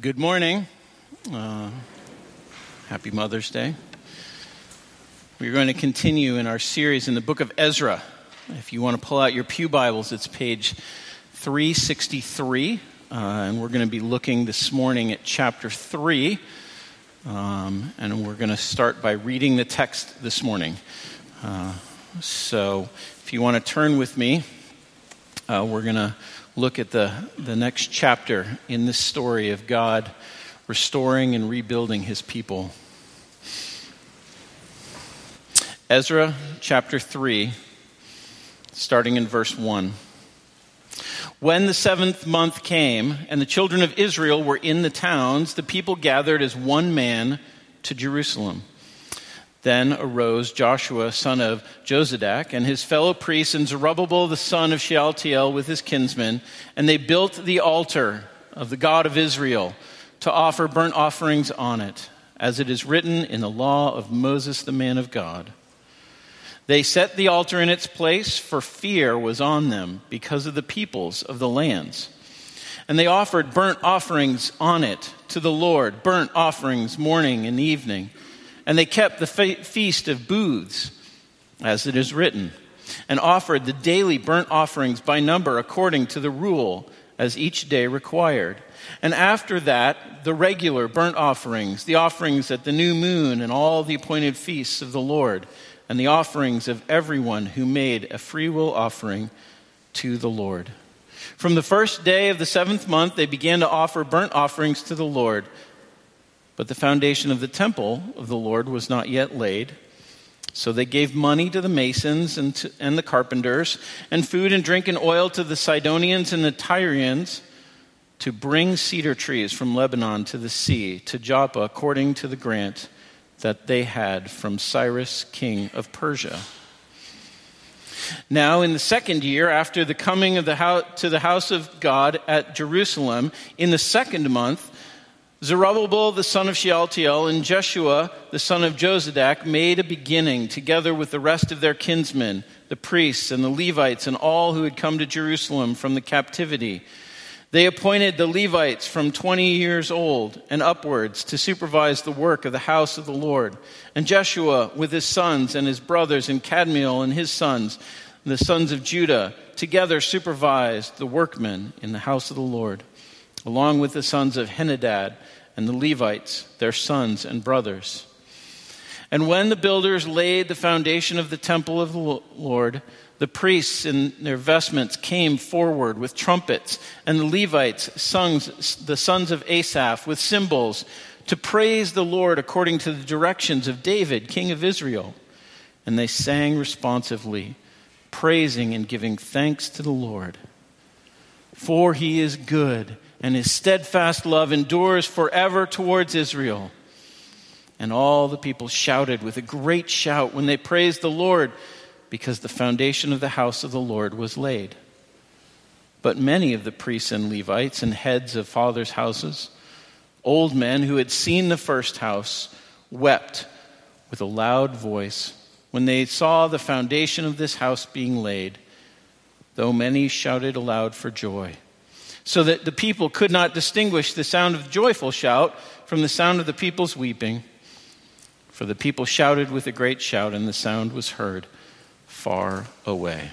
Good morning. Uh, happy Mother's Day. We're going to continue in our series in the book of Ezra. If you want to pull out your Pew Bibles, it's page 363. Uh, and we're going to be looking this morning at chapter 3. Um, and we're going to start by reading the text this morning. Uh, so if you want to turn with me, uh, we're going to look at the, the next chapter in this story of God restoring and rebuilding his people. Ezra chapter 3, starting in verse 1. When the seventh month came and the children of Israel were in the towns, the people gathered as one man to Jerusalem. Then arose Joshua, son of Jozadak, and his fellow priests, and Zerubbabel, the son of Shealtiel, with his kinsmen, and they built the altar of the God of Israel to offer burnt offerings on it, as it is written in the law of Moses, the man of God. They set the altar in its place, for fear was on them because of the peoples of the lands. And they offered burnt offerings on it to the Lord, burnt offerings morning and evening. And they kept the feast of booths, as it is written, and offered the daily burnt offerings by number according to the rule as each day required. And after that, the regular burnt offerings, the offerings at the new moon, and all the appointed feasts of the Lord, and the offerings of everyone who made a freewill offering to the Lord. From the first day of the seventh month, they began to offer burnt offerings to the Lord but the foundation of the temple of the Lord was not yet laid. So they gave money to the masons and, to, and the carpenters, and food and drink and oil to the Sidonians and the Tyrians to bring cedar trees from Lebanon to the sea, to Joppa, according to the grant that they had from Cyrus, king of Persia. Now, in the second year after the coming of the house, to the house of God at Jerusalem, in the second month, Zerubbabel the son of Shealtiel and Jeshua the son of Jozadak made a beginning together with the rest of their kinsmen, the priests and the Levites and all who had come to Jerusalem from the captivity. They appointed the Levites from 20 years old and upwards to supervise the work of the house of the Lord. And Jeshua with his sons and his brothers and Kadmiel and his sons, the sons of Judah, together supervised the workmen in the house of the Lord along with the sons of Henadad and the Levites, their sons and brothers. And when the builders laid the foundation of the temple of the Lord, the priests in their vestments came forward with trumpets, and the Levites sung the sons of Asaph with cymbals to praise the Lord according to the directions of David, king of Israel. And they sang responsively, praising and giving thanks to the Lord. For he is good and his steadfast love endures forever towards Israel. And all the people shouted with a great shout when they praised the Lord, because the foundation of the house of the Lord was laid. But many of the priests and Levites and heads of fathers' houses, old men who had seen the first house, wept with a loud voice when they saw the foundation of this house being laid, though many shouted aloud for joy so that the people could not distinguish the sound of joyful shout from the sound of the people's weeping. For the people shouted with a great shout, and the sound was heard far away.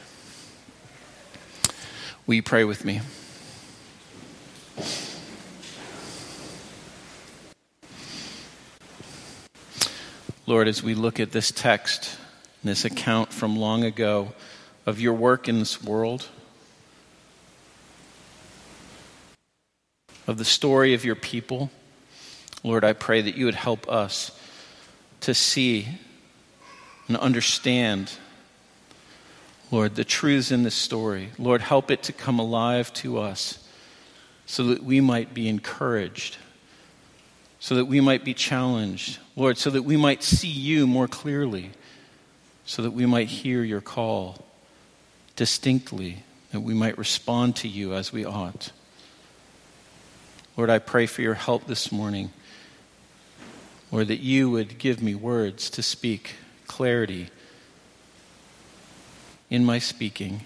Will you pray with me? Lord, as we look at this text, this account from long ago of your work in this world, of the story of your people. Lord, I pray that you would help us to see and understand, Lord, the truths in this story. Lord, help it to come alive to us so that we might be encouraged, so that we might be challenged, Lord, so that we might see you more clearly, so that we might hear your call distinctly, that we might respond to you as we ought. Lord, I pray for your help this morning. Lord, that you would give me words to speak, clarity in my speaking.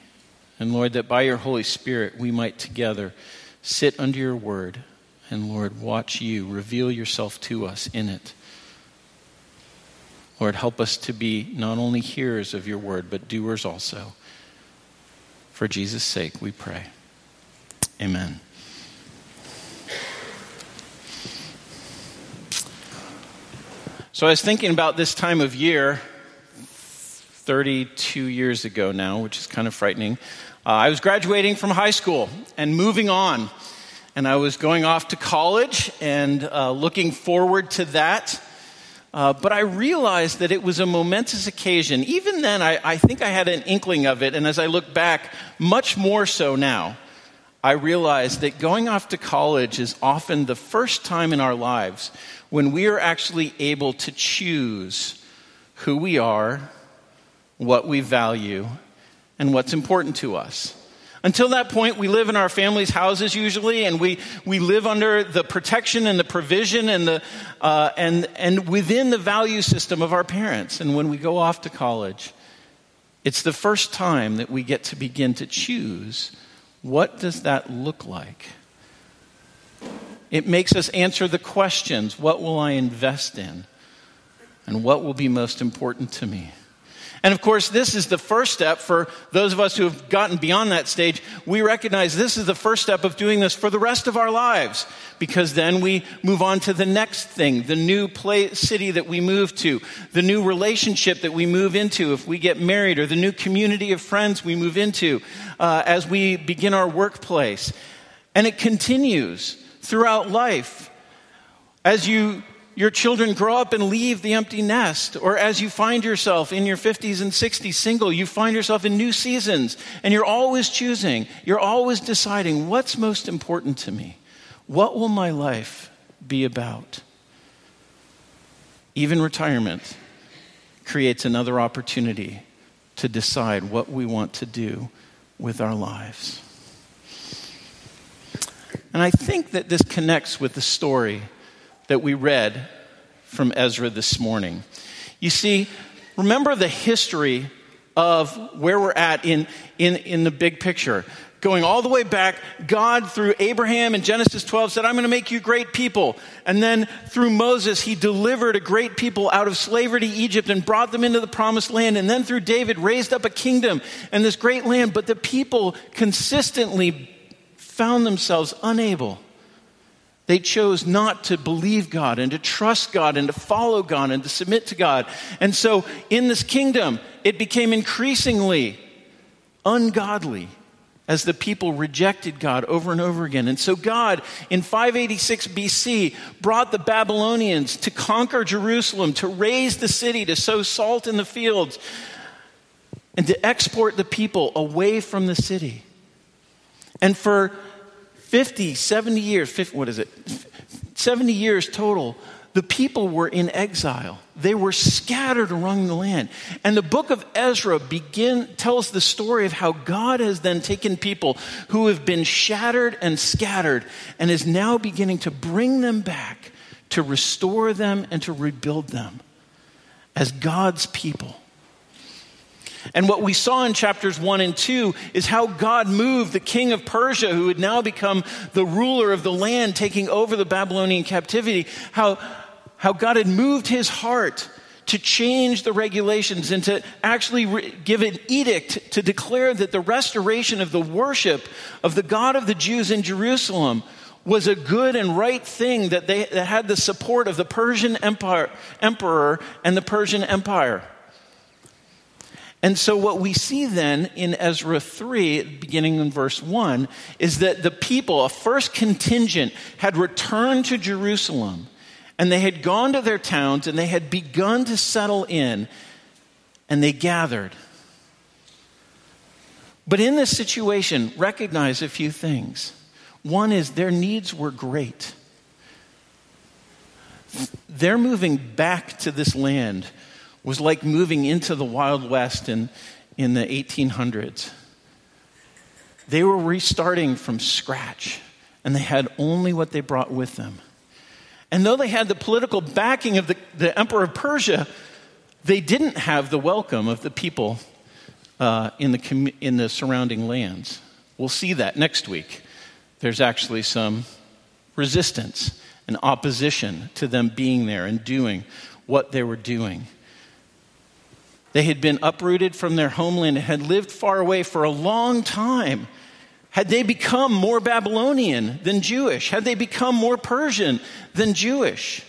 And Lord, that by your Holy Spirit we might together sit under your word And Lord, watch you reveal yourself to us in it. Lord, help us to be not only hearers of your word, but doers also. For Jesus' sake, we pray. Amen. So I was thinking about this time of year 32 years ago now, which is kind of frightening. Uh, I was graduating from high school and moving on. And I was going off to college and uh, looking forward to that. Uh, but I realized that it was a momentous occasion. Even then, I, I think I had an inkling of it. And as I look back, much more so now, I realized that going off to college is often the first time in our lives when we are actually able to choose who we are, what we value, and what's important to us. Until that point, we live in our family's houses usually, and we, we live under the protection and the provision and, the, uh, and, and within the value system of our parents. And when we go off to college, it's the first time that we get to begin to choose what does that look like? It makes us answer the questions what will I invest in? And what will be most important to me? And of course, this is the first step for those of us who have gotten beyond that stage. We recognize this is the first step of doing this for the rest of our lives, because then we move on to the next thing, the new place, city that we move to, the new relationship that we move into if we get married, or the new community of friends we move into uh, as we begin our workplace. And it continues throughout life. As you your children grow up and leave the empty nest, or as you find yourself in your 50s and 60s single, you find yourself in new seasons, and you're always choosing, you're always deciding what's most important to me? What will my life be about? Even retirement creates another opportunity to decide what we want to do with our lives. And I think that this connects with the story that we read from Ezra this morning. You see, remember the history of where we're at in, in, in the big picture. Going all the way back, God, through Abraham in Genesis 12, said, I'm going to make you great people. And then through Moses, he delivered a great people out of slavery to Egypt and brought them into the promised land. And then through David, raised up a kingdom and this great land. But the people consistently found themselves unable they chose not to believe God and to trust God and to follow God and to submit to God. And so in this kingdom, it became increasingly ungodly as the people rejected God over and over again. And so God, in 586 BC, brought the Babylonians to conquer Jerusalem, to raze the city, to sow salt in the fields, and to export the people away from the city. And for 50, 70 years, 50, what is it? 70 years total, the people were in exile. They were scattered around the land. And the book of Ezra begin, tells the story of how God has then taken people who have been shattered and scattered and is now beginning to bring them back, to restore them and to rebuild them as God's people. And what we saw in chapters 1 and 2 is how God moved the king of Persia, who had now become the ruler of the land, taking over the Babylonian captivity, how, how God had moved his heart to change the regulations and to actually re- give an edict to declare that the restoration of the worship of the God of the Jews in Jerusalem was a good and right thing that they that had the support of the Persian empire, emperor and the Persian empire. And so, what we see then in Ezra 3, beginning in verse 1, is that the people, a first contingent, had returned to Jerusalem and they had gone to their towns and they had begun to settle in and they gathered. But in this situation, recognize a few things. One is their needs were great. They're moving back to this land was like moving into the Wild West in, in the 1800s. They were restarting from scratch, and they had only what they brought with them. And though they had the political backing of the, the Emperor of Persia, they didn't have the welcome of the people uh, in, the, in the surrounding lands. We'll see that next week. There's actually some resistance and opposition to them being there and doing what they were doing. They had been uprooted from their homeland and had lived far away for a long time. Had they become more Babylonian than Jewish? Had they become more Persian than Jewish?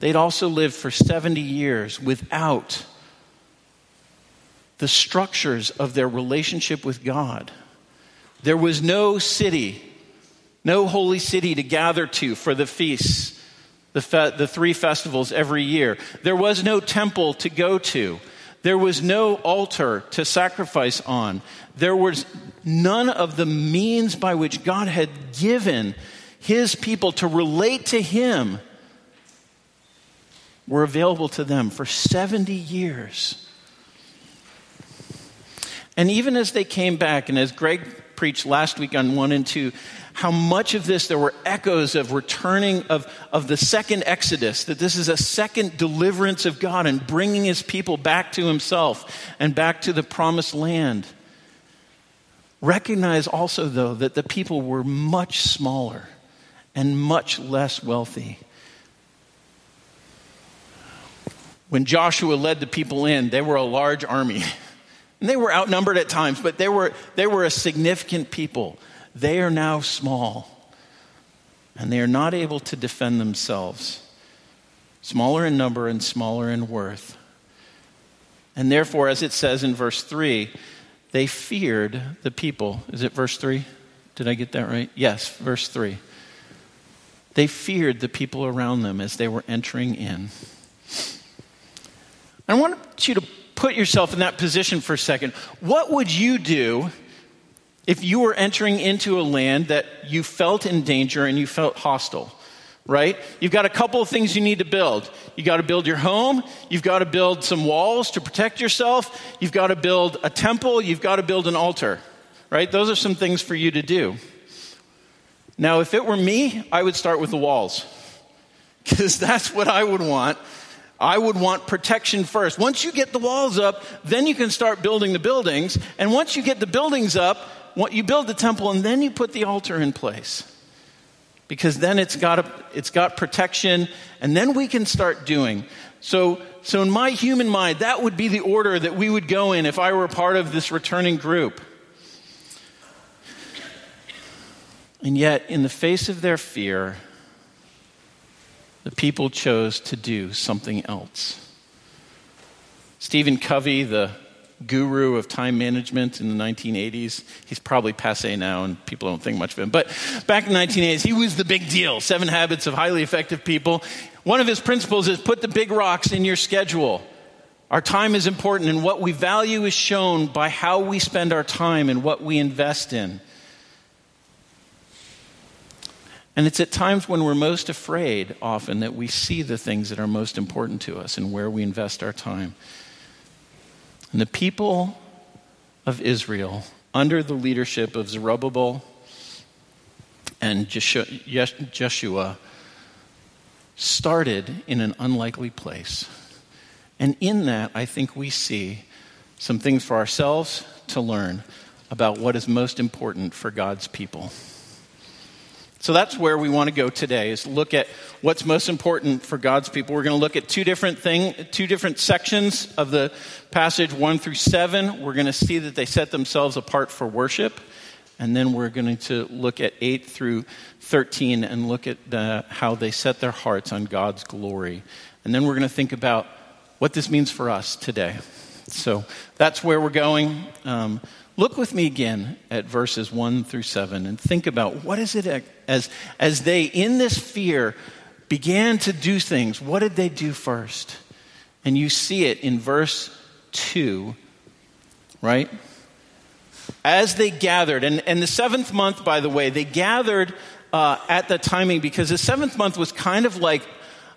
They'd also lived for 70 years without the structures of their relationship with God. There was no city, no holy city to gather to for the feasts, the, fe- the three festivals every year. There was no temple to go to. There was no altar to sacrifice on. There was none of the means by which God had given his people to relate to him were available to them for 70 years. And even as they came back, and as Greg preached last week on 1 and 2, how much of this there were echoes of returning of, of the second Exodus, that this is a second deliverance of God and bringing his people back to himself and back to the promised land. Recognize also, though, that the people were much smaller and much less wealthy. When Joshua led the people in, they were a large army. And they were outnumbered at times, but they were, they were a significant people. They are now small, and they are not able to defend themselves. Smaller in number and smaller in worth. And therefore, as it says in verse 3, they feared the people. Is it verse 3? Did I get that right? Yes, verse 3. They feared the people around them as they were entering in. I want you to put yourself in that position for a second. What would you do if you were entering into a land that you felt in danger and you felt hostile? Right? You've got a couple of things you need to build. You've got to build your home. You've got to build some walls to protect yourself. You've got to build a temple. You've got to build an altar. Right? Those are some things for you to do. Now, if it were me, I would start with the walls. Because that's what I would want I would want protection first. Once you get the walls up, then you can start building the buildings. And once you get the buildings up, you build the temple and then you put the altar in place. Because then it's got, a, it's got protection and then we can start doing. So, so, in my human mind, that would be the order that we would go in if I were part of this returning group. And yet, in the face of their fear, the people chose to do something else. Stephen Covey, the guru of time management in the 1980s. He's probably passe now, and people don't think much of him. But back in the 1980s, he was the big deal. Seven Habits of Highly Effective People. One of his principles is put the big rocks in your schedule. Our time is important, and what we value is shown by how we spend our time and what we invest in. And it's at times when we're most afraid, often, that we see the things that are most important to us and where we invest our time. And the people of Israel, under the leadership of Zerubbabel and Jeshua, started in an unlikely place. And in that, I think we see some things for ourselves to learn about what is most important for God's people. So that's where we want to go today is look at what's most important for God's people. We're going to look at two different thing, two different sections of the passage 1 through 7. We're going to see that they set themselves apart for worship. And then we're going to look at 8 through 13 and look at the, how they set their hearts on God's glory. And then we're going to think about what this means for us today. So that's where we're going. Um, Look with me again at verses 1 through 7 and think about what is it as, as they, in this fear, began to do things. What did they do first? And you see it in verse 2, right? As they gathered, and, and the seventh month, by the way, they gathered uh, at the timing because the seventh month was kind of like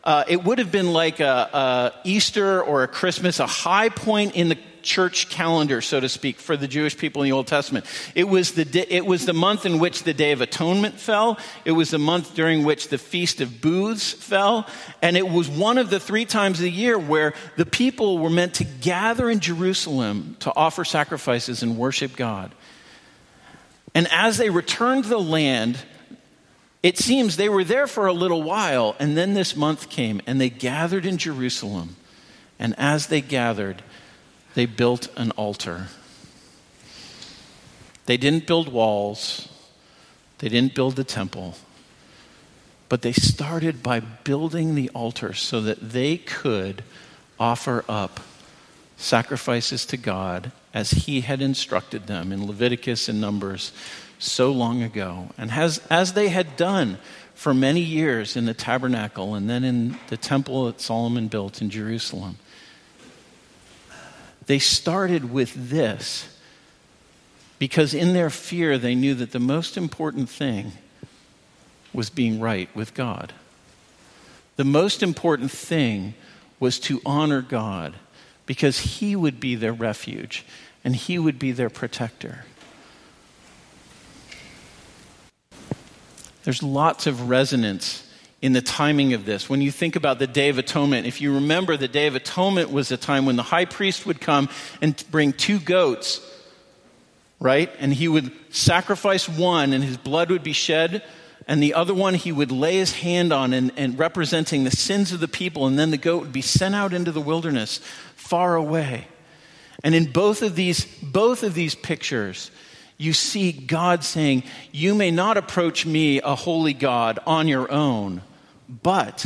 uh, it would have been like a, a, Easter or a Christmas, a high point in the church calendar, so to speak, for the Jewish people in the Old Testament. It was the, di- it was the month in which the Day of Atonement fell. It was the month during which the Feast of Booths fell. And it was one of the three times a year where the people were meant to gather in Jerusalem to offer sacrifices and worship God. And as they returned to the land, it seems they were there for a little while, and then this month came, and they gathered in Jerusalem. And as they gathered, they built an altar. They didn't build walls, they didn't build the temple, but they started by building the altar so that they could offer up sacrifices to God as He had instructed them in Leviticus and Numbers so long ago. And as, as they had done for many years in the tabernacle and then in the temple that Solomon built in Jerusalem. They started with this because in their fear they knew that the most important thing was being right with God. The most important thing was to honor God because He would be their refuge and He would be their protector. There's lots of resonance in the timing of this. When you think about the Day of Atonement, if you remember, the Day of Atonement was a time when the high priest would come and bring two goats, right? And he would sacrifice one, and his blood would be shed, and the other one he would lay his hand on and, and representing the sins of the people, and then the goat would be sent out into the wilderness far away. And in both of these, both of these pictures, you see God saying, You may not approach me, a holy God, on your own, but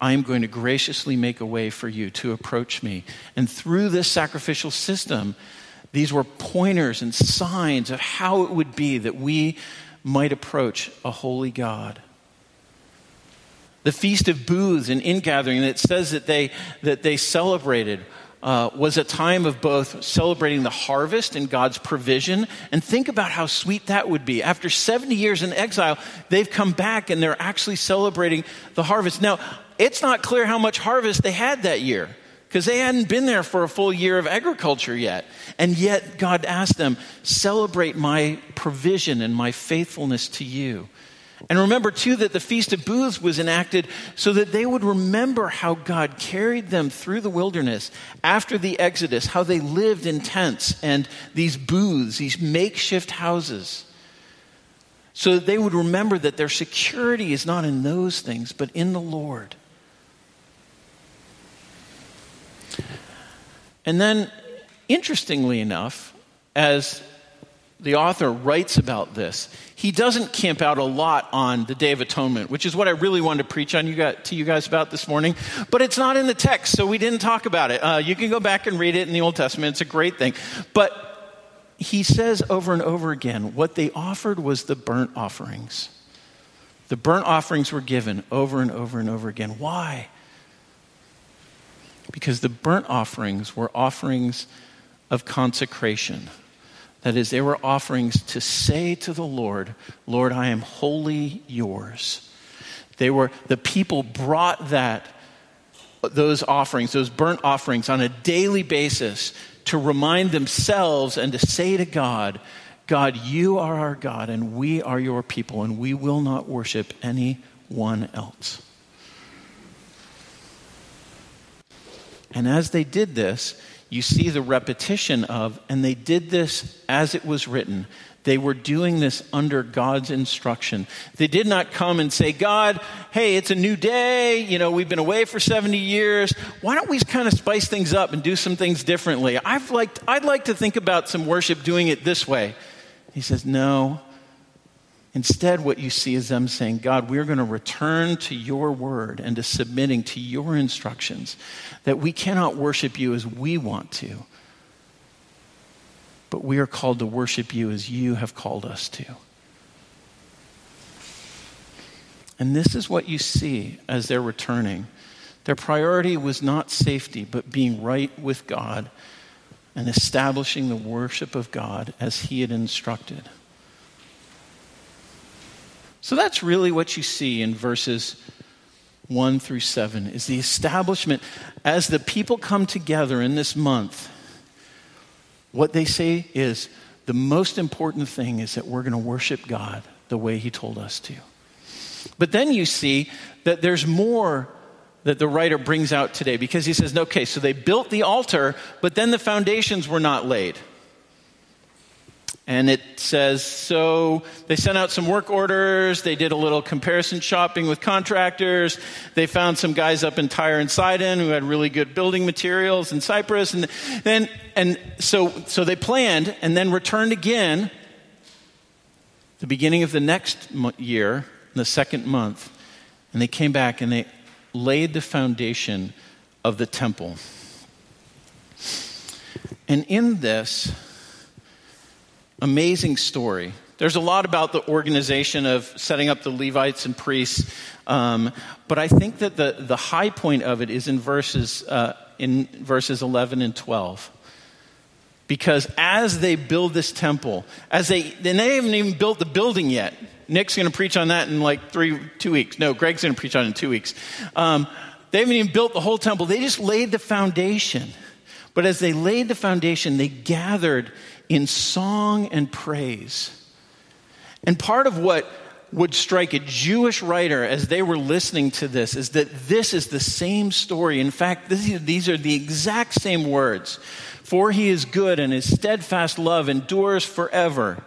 I am going to graciously make a way for you to approach me. And through this sacrificial system, these were pointers and signs of how it would be that we might approach a holy God. The Feast of Booths and Ingathering, it says that they, that they celebrated uh, was a time of both celebrating the harvest and God's provision. And think about how sweet that would be. After 70 years in exile, they've come back and they're actually celebrating the harvest. Now, it's not clear how much harvest they had that year because they hadn't been there for a full year of agriculture yet. And yet, God asked them, Celebrate my provision and my faithfulness to you. And remember, too, that the Feast of Booths was enacted so that they would remember how God carried them through the wilderness after the Exodus, how they lived in tents and these booths, these makeshift houses. So that they would remember that their security is not in those things, but in the Lord. And then, interestingly enough, as the author writes about this, he doesn't camp out a lot on the Day of Atonement, which is what I really wanted to preach on you got, to you guys about this morning. But it's not in the text, so we didn't talk about it. Uh, you can go back and read it in the Old Testament. It's a great thing. But he says over and over again what they offered was the burnt offerings. The burnt offerings were given over and over and over again. Why? Because the burnt offerings were offerings of consecration that is, they were offerings to say to the Lord, Lord, I am wholly yours. They were, the people brought that, those offerings, those burnt offerings on a daily basis to remind themselves and to say to God, God, you are our God and we are your people and we will not worship anyone else. And as they did this, you see the repetition of, and they did this as it was written. They were doing this under God's instruction. They did not come and say, God, hey, it's a new day. You know, we've been away for 70 years. Why don't we kind of spice things up and do some things differently? I've liked, I'd like to think about some worship doing it this way. He says, No, Instead, what you see is them saying, God, we're going to return to your word and to submitting to your instructions, that we cannot worship you as we want to, but we are called to worship you as you have called us to. And this is what you see as they're returning. Their priority was not safety, but being right with God and establishing the worship of God as He had instructed. So that's really what you see in verses 1 through 7 is the establishment as the people come together in this month. What they say is the most important thing is that we're going to worship God the way he told us to. But then you see that there's more that the writer brings out today because he says, okay, so they built the altar, but then the foundations were not laid. And it says, so they sent out some work orders. They did a little comparison shopping with contractors. They found some guys up in Tyre and Sidon who had really good building materials in Cyprus. And then, and so, so they planned and then returned again the beginning of the next year, the second month. And they came back and they laid the foundation of the temple. And in this, amazing story. There's a lot about the organization of setting up the Levites and priests, um, but I think that the, the high point of it is in verses, uh, in verses 11 and 12. Because as they build this temple, as they, they haven't even built the building yet. Nick's going to preach on that in like three, two weeks. No, Greg's going to preach on it in two weeks. Um, they haven't even built the whole temple. They just laid the foundation. But as they laid the foundation, they gathered in song and praise. And part of what would strike a Jewish writer as they were listening to this is that this is the same story. In fact, this, these are the exact same words. For he is good and his steadfast love endures forever.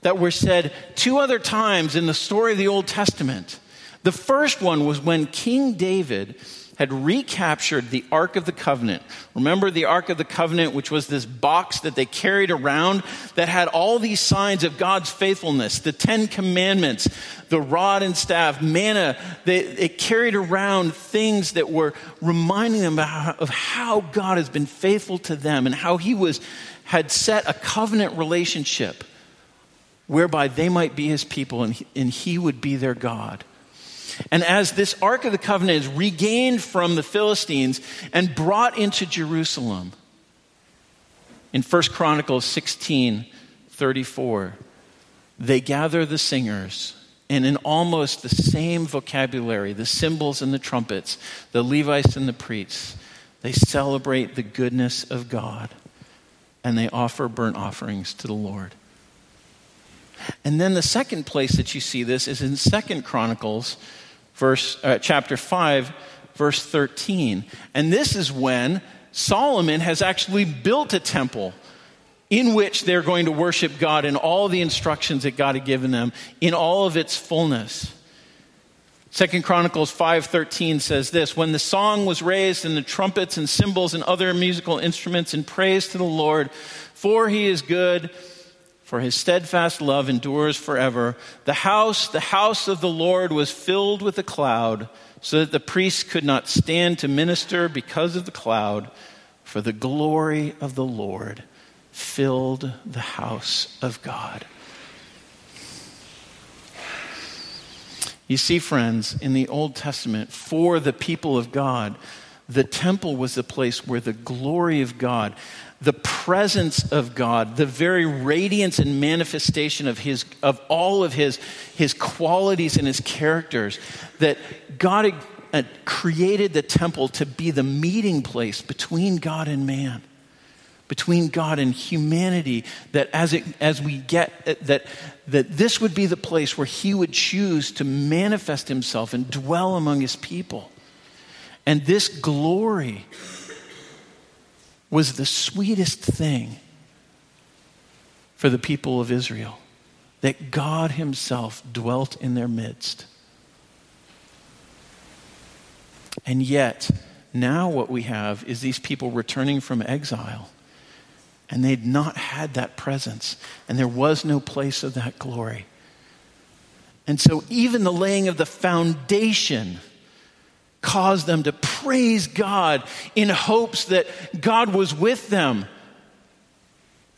That were said two other times in the story of the Old Testament. The first one was when King David had recaptured the Ark of the Covenant. Remember the Ark of the Covenant, which was this box that they carried around that had all these signs of God's faithfulness the Ten Commandments, the rod and staff, manna. They, it carried around things that were reminding them of how God has been faithful to them and how He was, had set a covenant relationship whereby they might be His people and and he would be their God. And as this Ark of the Covenant is regained from the Philistines and brought into Jerusalem, in 1 Chronicles 16 34, they gather the singers, and in almost the same vocabulary, the cymbals and the trumpets, the Levites and the priests, they celebrate the goodness of God and they offer burnt offerings to the Lord. And then the second place that you see this is in Second Chronicles verse, uh, chapter 5, verse 13. And this is when Solomon has actually built a temple in which they're going to worship God in all the instructions that God had given them in all of its fullness. Second Chronicles 5:13 says this, when the song was raised and the trumpets and cymbals and other musical instruments in praise to the Lord, for he is good, for his steadfast love endures forever. The house, the house of the Lord was filled with a cloud, so that the priests could not stand to minister because of the cloud, for the glory of the Lord filled the house of God. You see, friends, in the Old Testament, for the people of God, the temple was the place where the glory of God the presence of God, the very radiance and manifestation of, his, of all of his, his qualities and his characters, that God created the temple to be the meeting place between God and man, between God and humanity, that as, it, as we get, that, that this would be the place where he would choose to manifest himself and dwell among his people. And this glory was the sweetest thing for the people of Israel that God Himself dwelt in their midst. And yet, now what we have is these people returning from exile. And they'd not had that presence, and there was no place of that glory. And so, even the laying of the foundation caused them to praise God in hopes that God was with them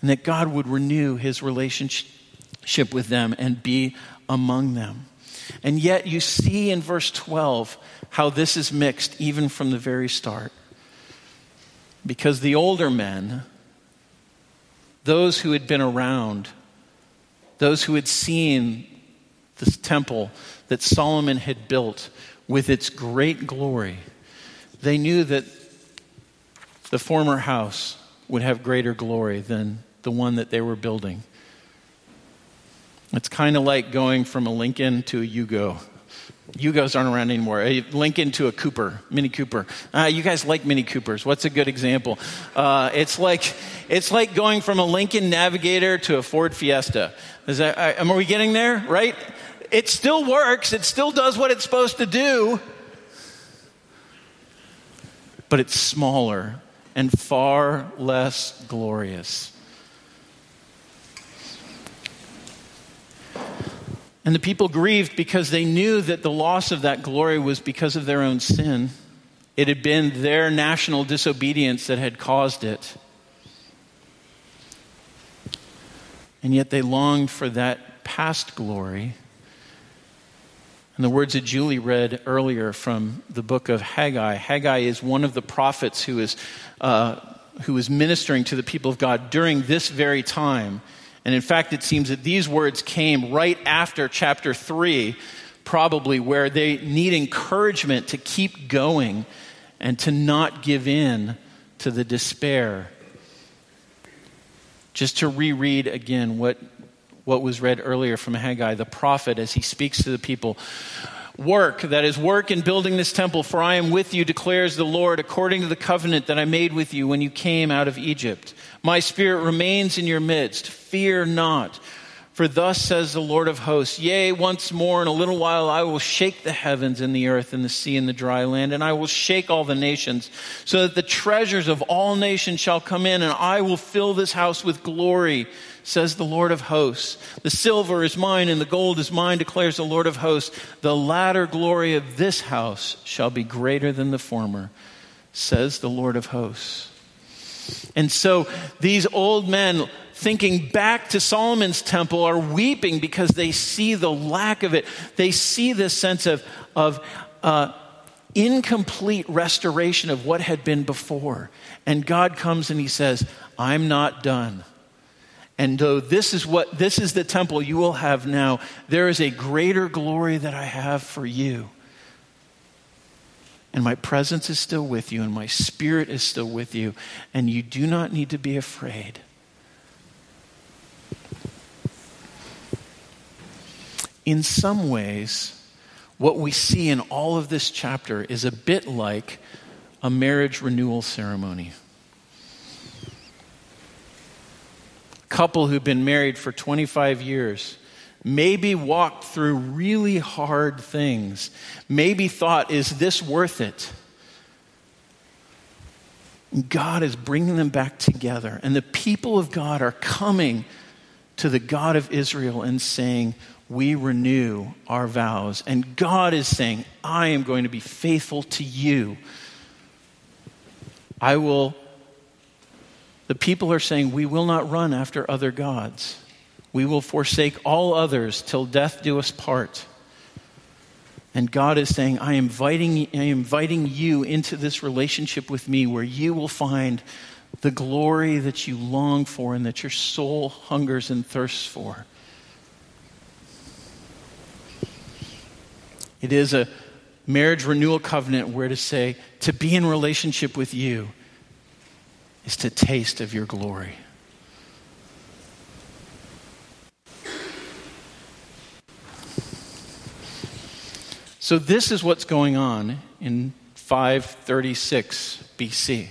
and that God would renew his relationship with them and be among them. And yet, you see in verse 12 how this is mixed even from the very start. Because the older men, those who had been around, those who had seen this temple that Solomon had built, with its great glory, they knew that the former house would have greater glory than the one that they were building. It's kind of like going from a Lincoln to a Yugo, Yugos aren't around anymore. A Lincoln to a Cooper, Mini Cooper. Uh, you guys like Mini Coopers. What's a good example? Uh, it's, like, it's like going from a Lincoln Navigator to a Ford Fiesta. Is that, are we getting there, right? It still works, it still does what it's supposed to do, but it's smaller and far less glorious. And the people grieved because they knew that the loss of that glory was because of their own sin. It had been their national disobedience that had caused it. And yet they longed for that past glory. And the words that Julie read earlier from the book of Haggai Haggai is one of the prophets who is, uh, who is ministering to the people of God during this very time. And in fact, it seems that these words came right after chapter 3, probably, where they need encouragement to keep going and to not give in to the despair. Just to reread again what, what was read earlier from Haggai, the prophet, as he speaks to the people. Work, that is, work in building this temple, for I am with you, declares the Lord, according to the covenant that I made with you when you came out of Egypt. My spirit remains in your midst. Fear not. For thus says the Lord of hosts, Yea, once more in a little while I will shake the heavens and the earth and the sea and the dry land, and I will shake all the nations, so that the treasures of all nations shall come in, and I will fill this house with glory, says the Lord of hosts. The silver is mine and the gold is mine, declares the Lord of hosts. The latter glory of this house shall be greater than the former, says the Lord of hosts. And so these old men, thinking back to Solomon's temple, are weeping because they see the lack of it. They see this sense of, of uh, incomplete restoration of what had been before. And God comes and He says, I'm not done. And though this is what this is the temple you will have now, there is a greater glory that I have for you and my presence is still with you, and my spirit is still with you, and you do not need to be afraid. In some ways, what we see in all of this chapter is a bit like a marriage renewal ceremony. couple who've been married for 25 years maybe walked through really hard things, maybe thought, is this worth it? God is bringing them back together, and the people of God are coming to the God of Israel and saying, We renew our vows. And God is saying, I am going to be faithful to you. I will. The people are saying, We will not run after other gods. We will forsake all others till death do us part. And God is saying, I am inviting, I am inviting you into this relationship with me where you will find the glory that you long for and that your soul hungers and thirsts for. It is a marriage renewal covenant where to say, to be in relationship with you is to taste of your glory. So, this is what's going on in 536 BC.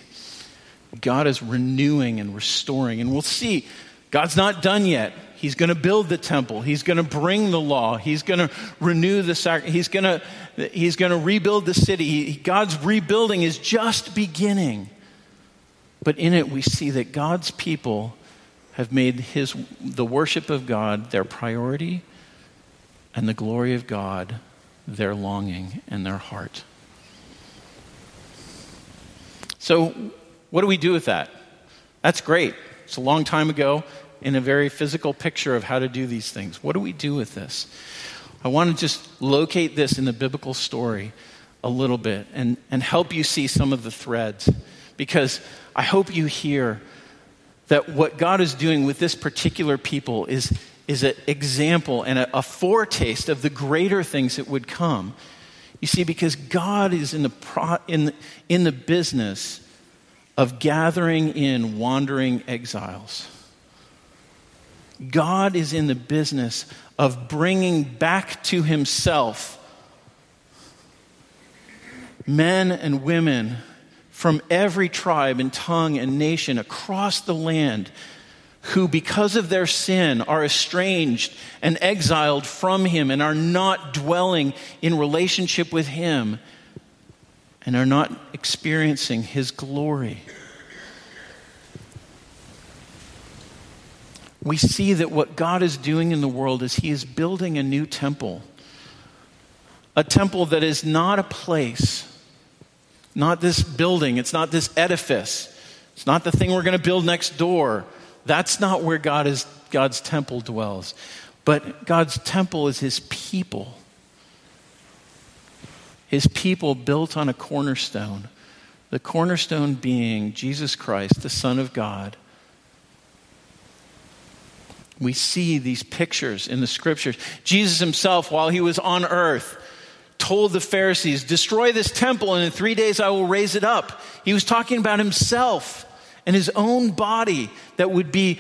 God is renewing and restoring. And we'll see, God's not done yet. He's going to build the temple. He's going to bring the law. He's going to renew the sacrifice. He's going to, he's going to rebuild the city. God's rebuilding is just beginning. But in it, we see that God's people have made his, the worship of God their priority and the glory of God their longing and their heart. So, what do we do with that? That's great. It's a long time ago in a very physical picture of how to do these things. What do we do with this? I want to just locate this in the biblical story a little bit and, and help you see some of the threads because I hope you hear that what God is doing with this particular people is is an example and a, a, foretaste of the greater things that would come. You see, because God is in the, pro, in, the, in the business of gathering in wandering exiles. God is in the business of bringing back to himself men and women from every tribe and tongue and nation across the land who, because of their sin, are estranged and exiled from Him and are not dwelling in relationship with Him and are not experiencing His glory. We see that what God is doing in the world is He is building a new temple. A temple that is not a place, not this building, it's not this edifice, it's not the thing we're going to build next door that's not where God is, God's temple dwells. But God's temple is his people. His people built on a cornerstone. The cornerstone being Jesus Christ, the Son of God. We see these pictures in the scriptures. Jesus himself, while he was on earth, told the Pharisees, Destroy this temple, and in three days I will raise it up. He was talking about himself and his own body that would be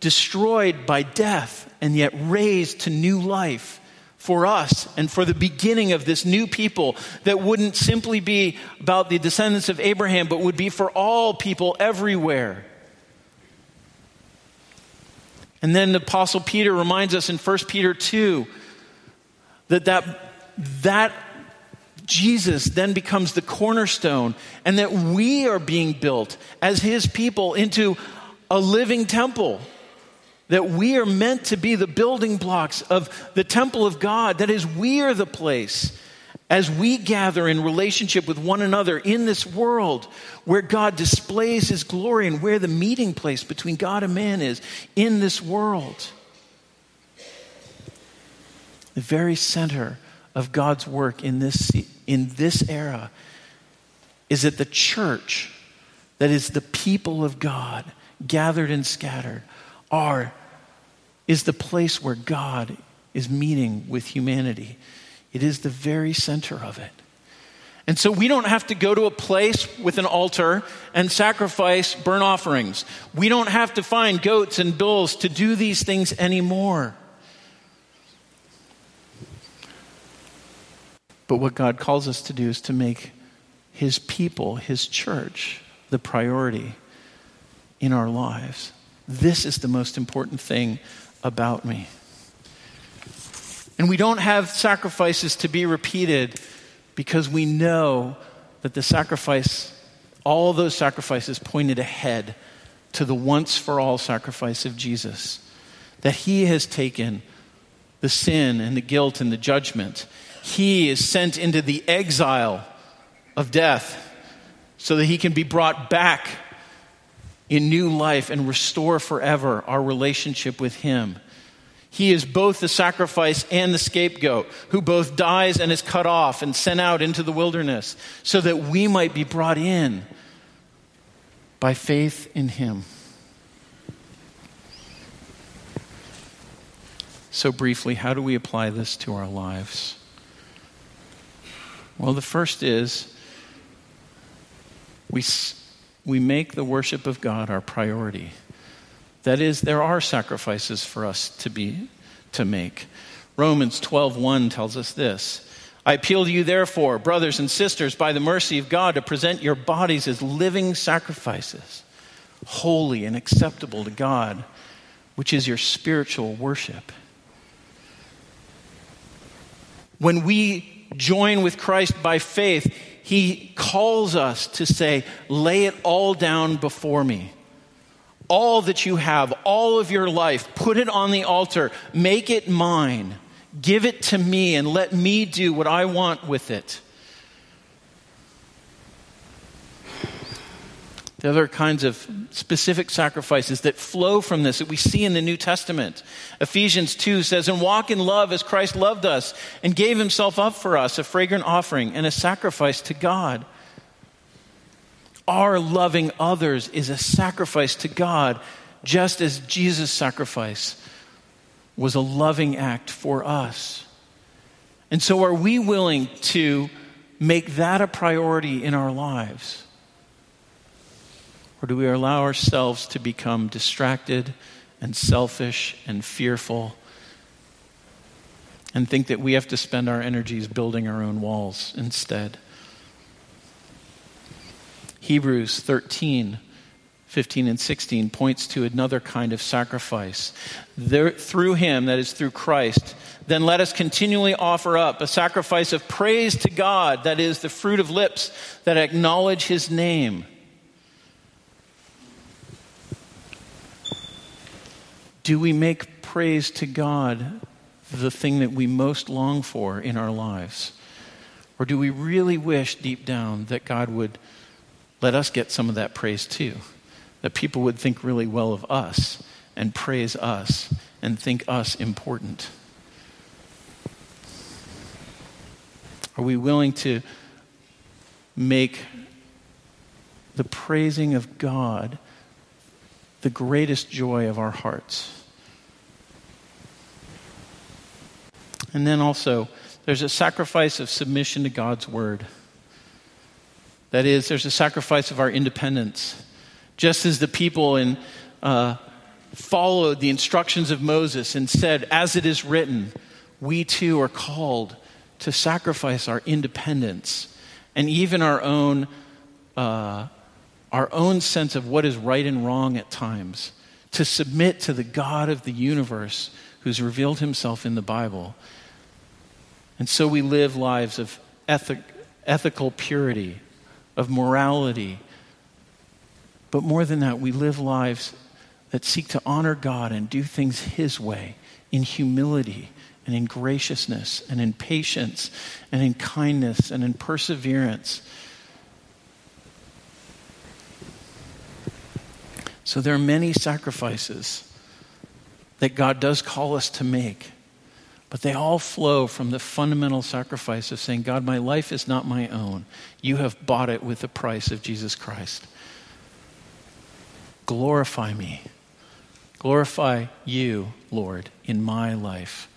destroyed by death and yet raised to new life for us and for the beginning of this new people that wouldn't simply be about the descendants of Abraham, but would be for all people everywhere. And then the apostle Peter reminds us in 1 Peter 2 that that, that Jesus then becomes the cornerstone, and that we are being built as his people into a living temple. That we are meant to be the building blocks of the temple of God. That is, we are the place as we gather in relationship with one another in this world where God displays his glory and where the meeting place between God and man is in this world. The very center of God's work in this, in this era is that the church, that is the people of God, gathered and scattered, are, is the place where God is meeting with humanity. It is the very center of it. And so we don't have to go to a place with an altar and sacrifice burnt offerings. We don't have to find goats and bulls to do these things anymore. But what God calls us to do is to make His people, His church, the priority in our lives. This is the most important thing about me. And we don't have sacrifices to be repeated because we know that the sacrifice, all those sacrifices pointed ahead to the once for all sacrifice of Jesus. That He has taken the sin and the guilt and the judgment he is sent into the exile of death so that he can be brought back in new life and restore forever our relationship with him. He is both the sacrifice and the scapegoat, who both dies and is cut off and sent out into the wilderness, so that we might be brought in by faith in him. So, briefly, how do we apply this to our lives? Well, the first is we, we make the worship of God our priority. That is, there are sacrifices for us to, be, to make. Romans 12:1 tells us this. I appeal to you, therefore, brothers and sisters, by the mercy of God, to present your bodies as living sacrifices, holy and acceptable to God, which is your spiritual worship. When we join with Christ by faith, he calls us to say, lay it all down before me. All that you have, all of your life, put it on the altar, make it mine, give it to me, and let me do what I want with it. The other kinds of specific sacrifices that flow from this that we see in the New Testament. Ephesians 2 says, And walk in love as Christ loved us and gave himself up for us, a fragrant offering and a sacrifice to God. Our loving others is a sacrifice to God, just as Jesus' sacrifice was a loving act for us. And so, are we willing to make that a priority in our lives? Or do we allow ourselves to become distracted and selfish and fearful and think that we have to spend our energies building our own walls instead? Hebrews 13, 15 and 16 points to another kind of sacrifice. There, through him, that is through Christ, then let us continually offer up a sacrifice of praise to God, that is the fruit of lips that acknowledge his name. Do we make praise to God the thing that we most long for in our lives? Or do we really wish deep down that God would let us get some of that praise too? that people would think really well of us and praise us and think us important? Are we willing to make the praising of God the greatest joy of our hearts? And then also, there's a sacrifice of submission to God's word. That is, there's a sacrifice of our independence just as the people in, uh, followed the instructions of Moses and said, As it is written, we too are called to sacrifice our independence and even our own, uh, our own sense of what is right and wrong at times, to submit to the God of the universe who's revealed himself in the Bible. And so we live lives of ethic, ethical purity, of morality, but more than that, we live lives that seek to honor God and do things His way in humility and in graciousness and in patience and in kindness and in perseverance. So there are many sacrifices that God does call us to make, but they all flow from the fundamental sacrifice of saying, God, my life is not my own. You have bought it with the price of Jesus Christ. Glorify me. Glorify you, Lord, in my life,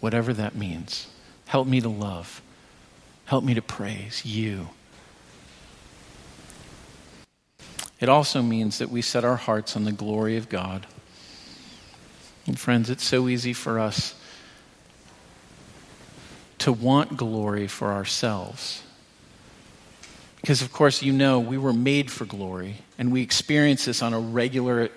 whatever that means. Help me to love. Help me to praise you. It also means that we set our hearts on the glory of God. And friends, it's so easy for us to want glory for ourselves. Because, of course, you know we were made for glory, and we experience this on a regular,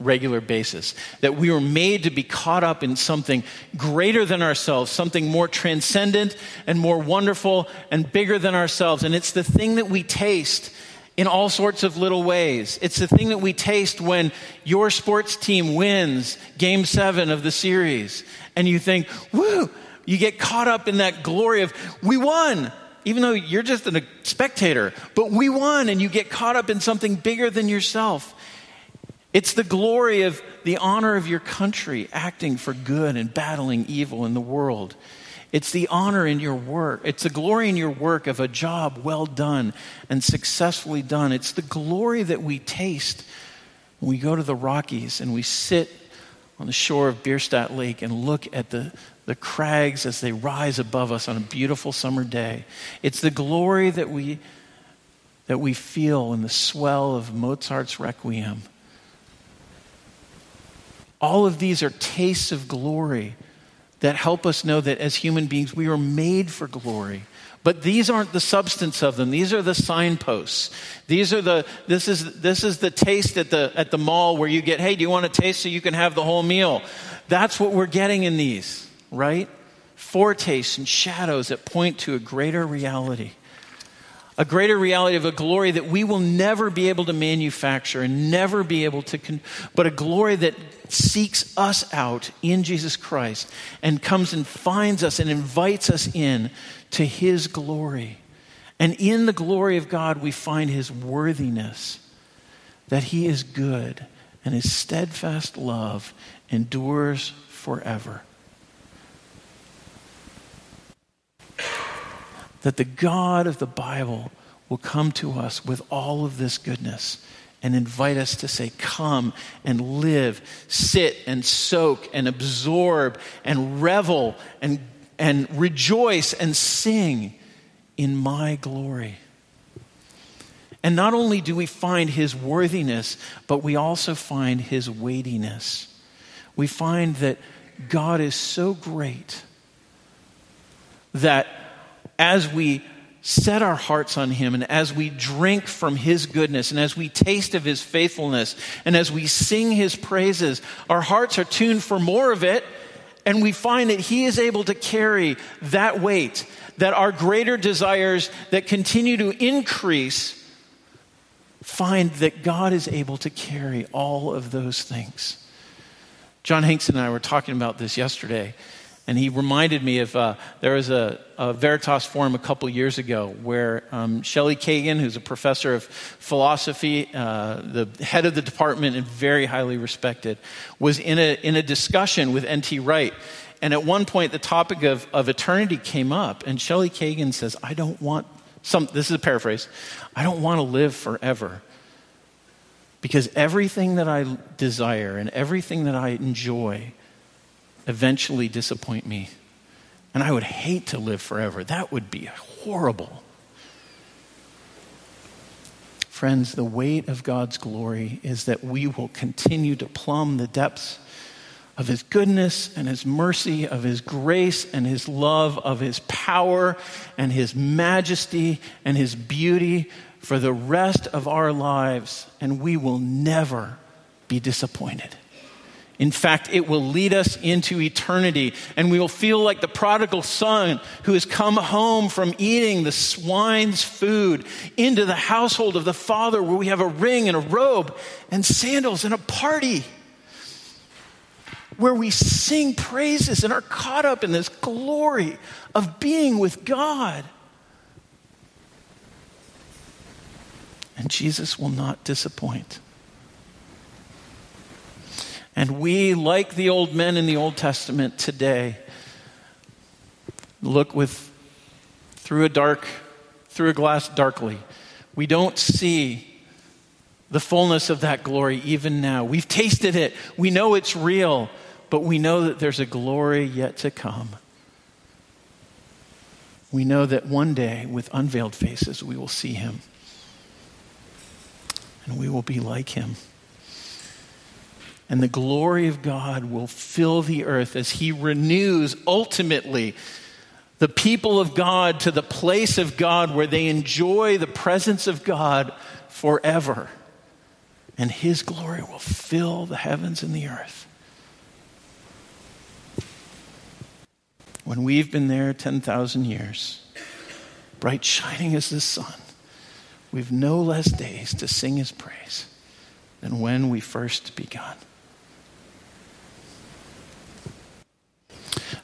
regular basis. That we were made to be caught up in something greater than ourselves, something more transcendent and more wonderful and bigger than ourselves. And it's the thing that we taste in all sorts of little ways. It's the thing that we taste when your sports team wins game seven of the series, and you think, woo, you get caught up in that glory of, we won even though you're just a spectator, but we won and you get caught up in something bigger than yourself. It's the glory of the honor of your country acting for good and battling evil in the world. It's the honor in your work. It's the glory in your work of a job well done and successfully done. It's the glory that we taste when we go to the Rockies and we sit on the shore of Bierstadt Lake and look at the, the crags as they rise above us on a beautiful summer day. It's the glory that we, that we feel in the swell of Mozart's Requiem. All of these are tastes of glory that help us know that as human beings we are made for glory. But these aren't the substance of them. These are the signposts. These are the this is this is the taste at the at the mall where you get, hey, do you want a taste so you can have the whole meal? That's what we're getting in these right? Foretastes and shadows that point to a greater reality. A greater reality of a glory that we will never be able to manufacture and never be able to, con- but a glory that seeks us out in Jesus Christ and comes and finds us and invites us in to his glory. And in the glory of God, we find his worthiness, that he is good and his steadfast love endures forever. That the God of the Bible will come to us with all of this goodness and invite us to say, Come and live, sit and soak and absorb and revel and, and rejoice and sing in my glory. And not only do we find his worthiness, but we also find his weightiness. We find that God is so great that as we set our hearts on Him and as we drink from His goodness and as we taste of His faithfulness and as we sing His praises, our hearts are tuned for more of it and we find that He is able to carry that weight, that our greater desires that continue to increase find that God is able to carry all of those things. John Hanks and I were talking about this yesterday. And he reminded me of uh, there was a, a, Veritas forum a couple years ago where um, Shelley Kagan, who's a professor of philosophy, uh, the head of the department, and very highly respected, was in a, in a discussion with N.T. Wright. And at one point, the topic of, of eternity came up. And Shelley Kagan says, I don't want some, this is a paraphrase, I don't want to live forever. Because everything that I desire and everything that I enjoy eventually disappoint me. And I would hate to live forever. That would be horrible. Friends, the weight of God's glory is that we will continue to plumb the depths of His goodness and His mercy, of His grace and His love, of His power and His majesty and His beauty for the rest of our lives, and we will never be disappointed. In fact, it will lead us into eternity, and we will feel like the prodigal son who has come home from eating the swine's food into the household of the Father, where we have a ring and a robe and sandals and a party, where we sing praises and are caught up in this glory of being with God. And Jesus will not disappoint. And we, like the old men in the Old Testament today, look with through a dark through a glass darkly. We don't see the fullness of that glory even now. We've tasted it. We know it's real, but we know that there's a glory yet to come. We know that one day, with unveiled faces, we will see him. And we will be like him and the glory of God will fill the earth as He renews ultimately the people of God to the place of God where they enjoy the presence of God forever. And His glory will fill the heavens and the earth. When we've been there 10,000 years, bright shining as the sun, we've no less days to sing His praise than when we first begun.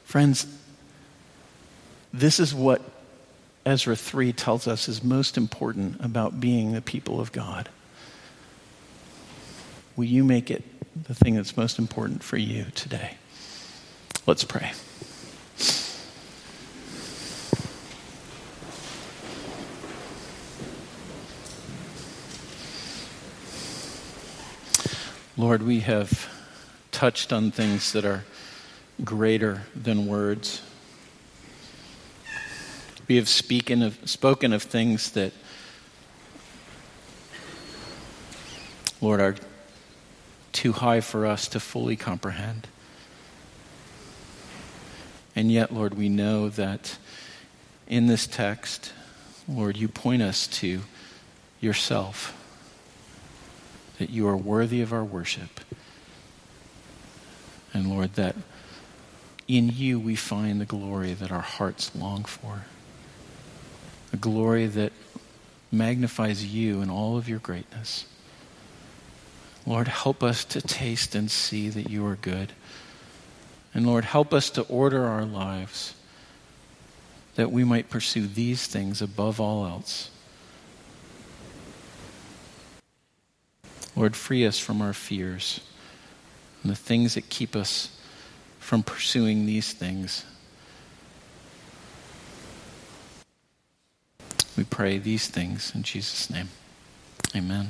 Friends, this is what Ezra 3 tells us is most important about being the people of God. Will you make it the thing that's most important for you today? Let's pray. Lord, we have touched on things that are greater than words. We have speaken of, spoken of things that, Lord, are too high for us to fully comprehend. And yet, Lord, we know that in this text, Lord, you point us to yourself, that you are worthy of our worship. And Lord, that in you we find the glory that our hearts long for. A glory that magnifies you in all of your greatness. Lord, help us to taste and see that you are good. And Lord, help us to order our lives that we might pursue these things above all else. Lord, free us from our fears and the things that keep us from pursuing these things. We pray these things in Jesus' name. Amen.